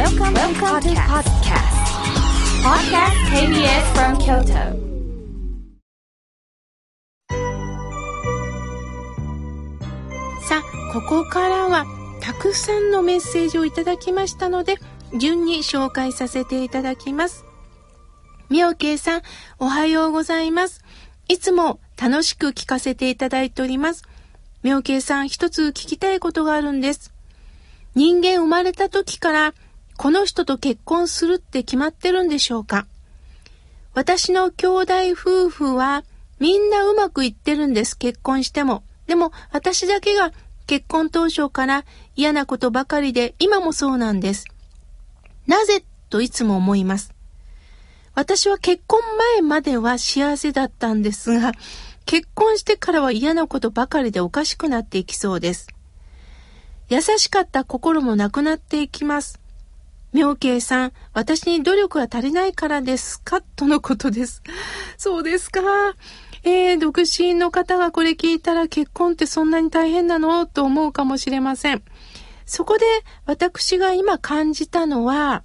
Welcome, Welcome to podcast. Podcast KBS from Kyoto. さあ、ここからはたくさんのメッセージをいただきましたので、順に紹介させていただきます。みおけいさん、おはようございます。いつも楽しく聞かせていただいております。みおけいさん、一つ聞きたいことがあるんです。人間生まれた時から、この人と結婚するって決まってるんでしょうか？私の兄弟夫婦は、みんなうまくいってるんです、結婚しても。でも、私だけが結婚当初から嫌なことばかりで、今もそうなんです。なぜといつも思います。私は結婚前までは幸せだったんですが、結婚してからは嫌なことばかりでおかしくなっていきそうです。優しかった心もなくなっていきます。妙慶さん、私に努力が足りないからですか？とのことです。そうですか？えー、独身の方がこれ聞いたら結婚ってそんなに大変なの？と思うかもしれません。そこで私が今感じたのは、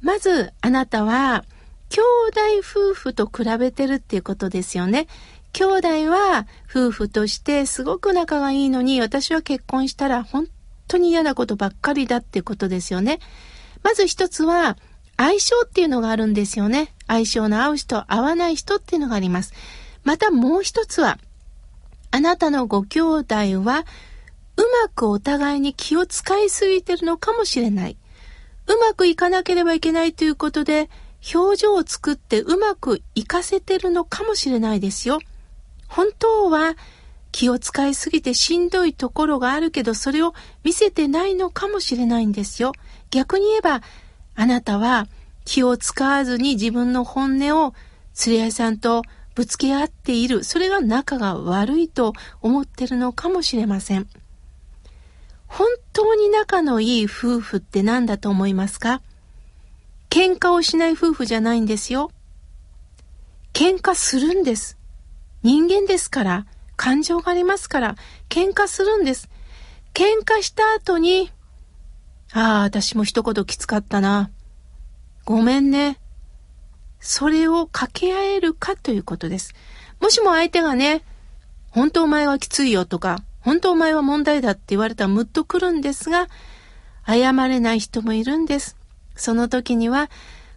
まずあなたは兄弟夫婦と比べてるっていうことですよね。兄弟は夫婦としてすごく仲がいいのに私は結婚したら本当に嫌なことばっかりだってことですよね。まず一つは相性っていうのがあるんですよね。相性の合う人、合わない人っていうのがあります。またもう一つは、あなたのご兄弟はうまくお互いに気を使いすぎてるのかもしれない。うまくいかなければいけないということで、表情を作ってうまくいかせてるのかもしれないですよ。本当は気を使いすぎてしんどいところがあるけど、それを見せてないのかもしれないんですよ。逆に言えば、あなたは気を使わずに自分の本音を釣り合いさんとぶつけ合っている。それが仲が悪いと思ってるのかもしれません。本当に仲のいい夫婦って何だと思いますか？喧嘩をしない夫婦じゃないんですよ。喧嘩するんです。人間ですから、感情がありますから、喧嘩するんです。喧嘩した後に、ああ、私も一言きつかったな。ごめんね。それを掛け合えるかということです。もしも相手がね、本当お前はきついよとか、本当お前は問題だって言われたらムッとくるんですが、謝れない人もいるんです。その時には、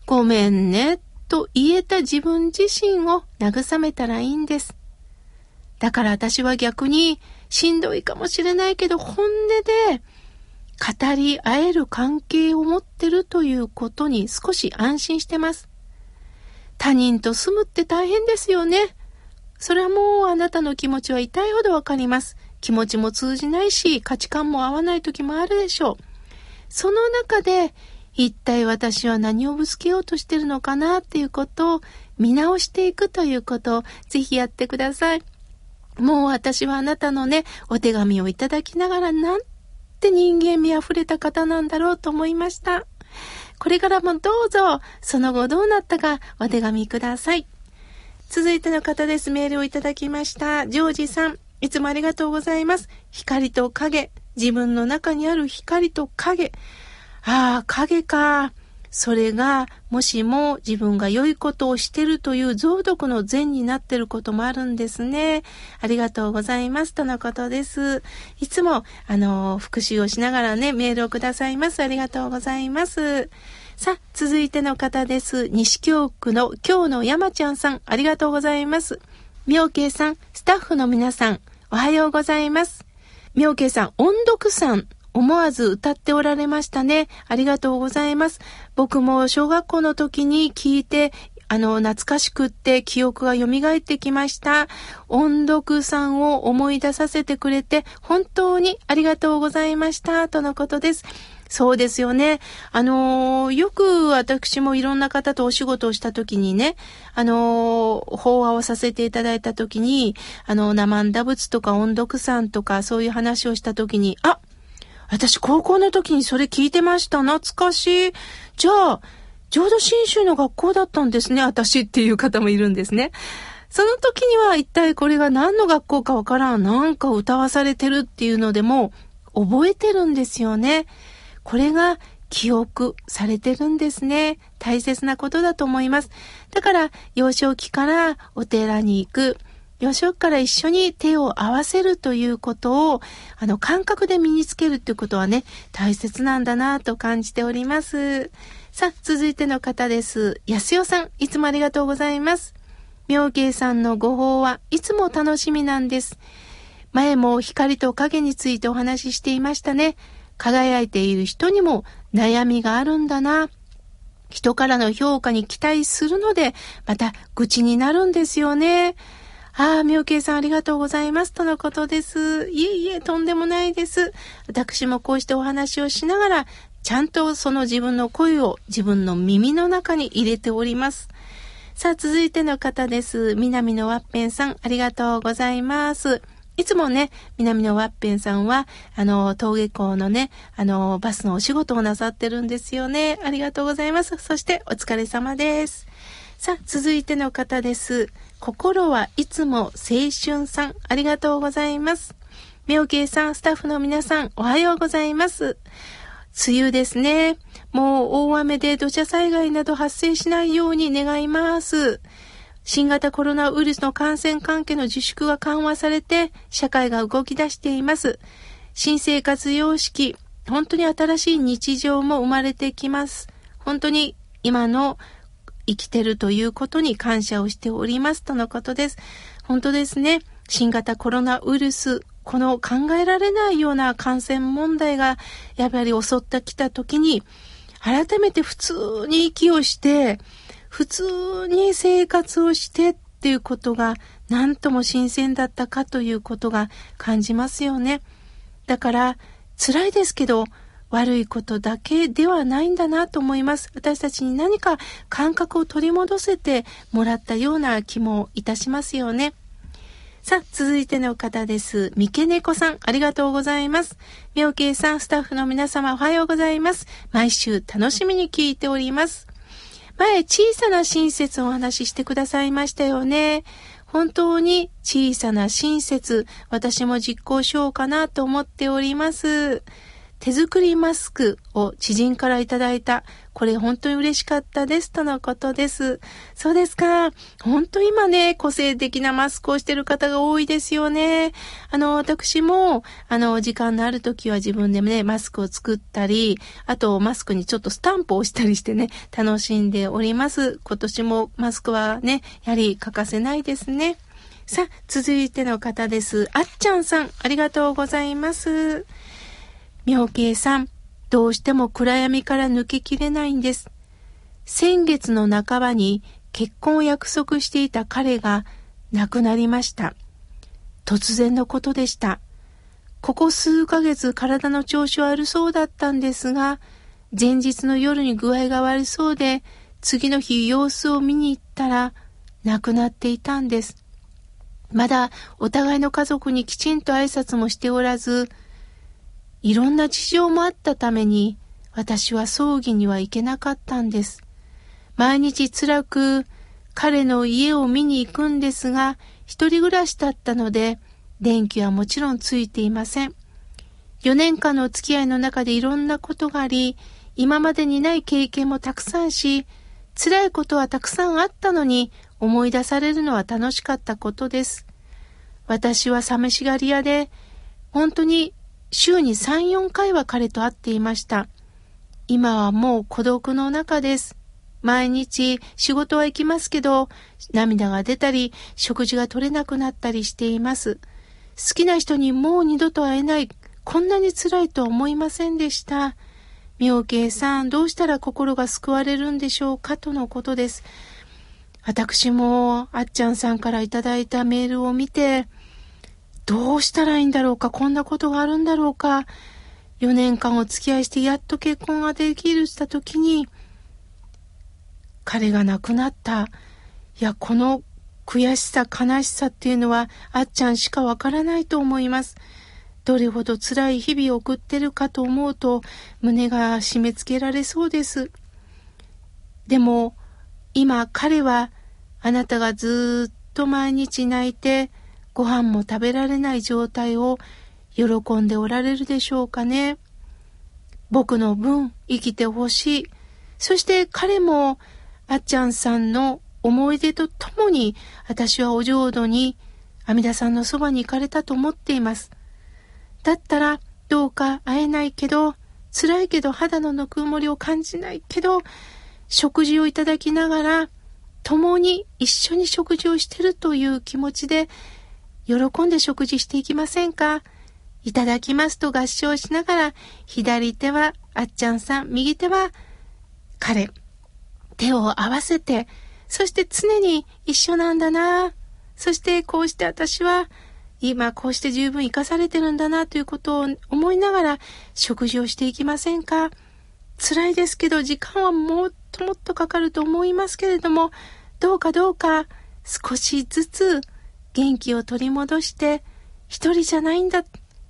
ごめんね、と言えた自分自身を慰めたらいいんです。だから私は逆に、しんどいかもしれないけど、本音で、語り合える関係を持ってるということに少し安心してます。他人と住むって大変ですよね。それはもうあなたの気持ちは痛いほどわかります。気持ちも通じないし、価値観も合わない時もあるでしょう。その中で、一体私は何をぶつけようとしてるのかなっていうことを見直していくということをぜひやってください。もう私はあなたのね、お手紙をいただきながらなんて人間味あふれた方なんだろうと思いました。これからもどうぞ、その後どうなったかお手紙ください。続いての方です。メールをいただきました。ジョージさん、いつもありがとうございます。光と影、自分の中にある光と影。ああ、影か。それが、もしも自分が良いことをしてるという増毒の善になってることもあるんですね。ありがとうございます。とのことです。いつも、あの、復習をしながらね、メールをくださいます。ありがとうございます。さあ、続いての方です。西京区の今日の山ちゃんさん、ありがとうございます。妙慶さん、スタッフの皆さん、おはようございます。妙慶さん、音読さん、思わず歌っておられましたね。ありがとうございます。僕も小学校の時に聞いて、あの、懐かしくって記憶が蘇ってきました。音読さんを思い出させてくれて、本当にありがとうございました。とのことです。そうですよね。あのよく私もいろんな方とお仕事をした時にね、あの法話をさせていただいた時に、あの、生んだ仏とか音読さんとかそういう話をした時に、あ私高校の時にそれ聞いてました。懐かしい。じゃあ、浄土真宗の学校だったんですね。私っていう方もいるんですね。その時には一体これが何の学校かわからん。なんか歌わされてるっていうのでも覚えてるんですよね。これが記憶されてるんですね。大切なことだと思います。だから、幼少期からお寺に行く。幼少期から一緒に手を合わせるということを、あの、感覚で身につけるっていうことはね、大切なんだなと感じております。さあ、続いての方です。安代さん、いつもありがとうございます。妙慶さんのご法はいつも楽しみなんです。前も光と影についてお話ししていましたね。輝いている人にも悩みがあるんだな。人からの評価に期待するので、また愚痴になるんですよね。ああ、妙慶さんありがとうございます。とのことです。いえいえ、とんでもないです。私もこうしてお話をしながら、ちゃんとその自分の声を自分の耳の中に入れております。さあ、続いての方です。南のワッペンさん、ありがとうございます。いつもね、南のワッペンさんは、あの、登下校のね、あの、バスのお仕事をなさってるんですよね。ありがとうございます。そして、お疲れ様です。さあ、続いての方です。心はいつも青春さん、ありがとうございます。妙慶さん、スタッフの皆さん、おはようございます。梅雨ですね。もう大雨で土砂災害など発生しないように願います。新型コロナウイルスの感染関係の自粛が緩和されて、社会が動き出しています。新生活様式、本当に新しい日常も生まれてきます。本当に今の生きてるということに感謝をしておりますとのことです。本当ですね。新型コロナウイルス、この考えられないような感染問題がやっぱり襲ってきた時に、改めて普通に息をして、普通に生活をしてっていうことが何とも新鮮だったかということが感じますよね。だから辛いですけど悪いことだけではないんだなと思います。私たちに何か感覚を取り戻せてもらったような気もいたしますよね。さあ、続いての方です。三毛猫さん、ありがとうございます。妙慶さん、スタッフの皆様、おはようございます。毎週楽しみに聞いております。前、小さな親切をお話ししてくださいましたよね。本当に小さな親切、私も実行しようかなと思っております。手作りマスクを知人からいただいた。これ本当に嬉しかったです。とのことです。そうですか。本当今ね、個性的なマスクをしてる方が多いですよね。あの、私も、あの、時間のある時は自分でね、マスクを作ったり、あとマスクにちょっとスタンプを押したりしてね、楽しんでおります。今年もマスクはね、やはり欠かせないですね。さあ、続いての方です。あっちゃんさん、ありがとうございます。妙慶さん、どうしても暗闇から抜けきれないんです。先月の半ばに結婚を約束していた彼が亡くなりました。突然のことでした。ここ数ヶ月体の調子悪そうだったんですが、前日の夜に具合が悪そうで、次の日様子を見に行ったら亡くなっていたんです。まだお互いの家族にきちんと挨拶もしておらず、いろんな事情もあったために、私は葬儀には行けなかったんです。毎日辛く彼の家を見に行くんですが、一人暮らしだったので、電気はもちろんついていません。4年間のお付き合いの中でいろんなことがあり、今までにない経験もたくさんし、辛いことはたくさんあったのに、思い出されるのは楽しかったことです。私は寂しがり屋で、本当に週に3、4回は彼と会っていました。今はもう孤独の中です。毎日仕事は行きますけど、涙が出たり、食事が取れなくなったりしています。好きな人にもう二度と会えない、こんなに辛いと思いませんでした。妙慶さん、どうしたら心が救われるんでしょうかとのことです。私も、あっちゃんさんからいただいたメールを見て、どうしたらいいんだろうかこんなことがあるんだろうか ?4 年間お付き合いしてやっと結婚ができるした時に、彼が亡くなった。いや、この悔しさ、悲しさっていうのは、あっちゃんしかわからないと思います。どれほど辛い日々を送ってるかと思うと、胸が締め付けられそうです。でも、今彼は、あなたがずっと毎日泣いて、ご飯も食べられない状態を喜んでおられるでしょうかね。僕の分生きてほしい。そして彼も、あっちゃんさんの思い出とともに、私はお浄土に阿弥陀さんのそばに行かれたと思っています。だったら、どうか会えないけど、辛いけど肌のぬくもりを感じないけど、食事をいただきながら、共に一緒に食事をしてるという気持ちで、喜んで食事していきませんか？いただきますと合唱しながら、左手はあっちゃんさん、右手は彼。手を合わせて、そして常に一緒なんだな。そしてこうして私は今こうして十分生かされてるんだなということを思いながら食事をしていきませんか？辛いですけど時間はもっともっとかかると思いますけれどもどうかどうか少しずつ元気を取り戻して一人じゃないんだ。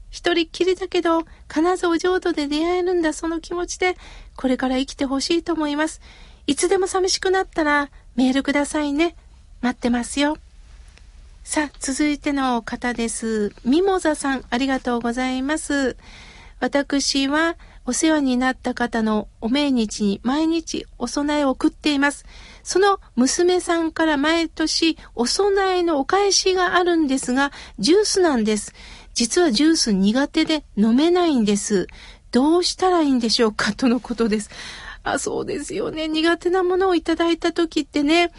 一人きりだけど必ずお浄土で出会えるんだ。その気持ちでこれから生きてほしいと思います。いつでも寂しくなったらメールくださいね。待ってますよ。さあ、続いての方です。ミモザさん、ありがとうございます。私は、お世話になった方のお命日に毎日お供えを送っています。その娘さんから毎年お供えのお返しがあるんですが、ジュースなんです。実はジュース苦手で飲めないんです。どうしたらいいんでしょうか？とのことです。あ、そうですよね。苦手なものをいただいた時ってね、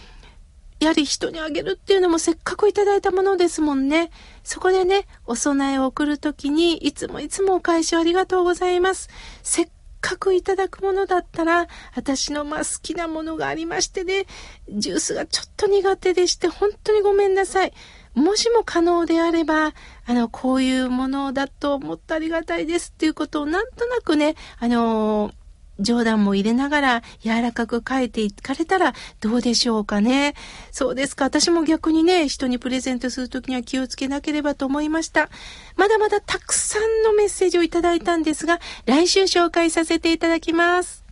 やはり人にあげるっていうのもせっかくいただいたものですもんね。そこでね、お供えを送るときに、いつもいつもお返しをありがとうございます。せっかくいただくものだったら、私のまあ好きなものがありましてね、ジュースがちょっと苦手でして、本当にごめんなさい。もしも可能であれば、あの、こういうものだと思ってありがたいですっていうことをなんとなくね、あのー冗談も入れながら柔らかく書いていかれたらどうでしょうかね。そうですか。私も逆にね、人にプレゼントするときには気をつけなければと思いました。まだまだたくさんのメッセージをいただいたんですが、来週紹介させていただきます。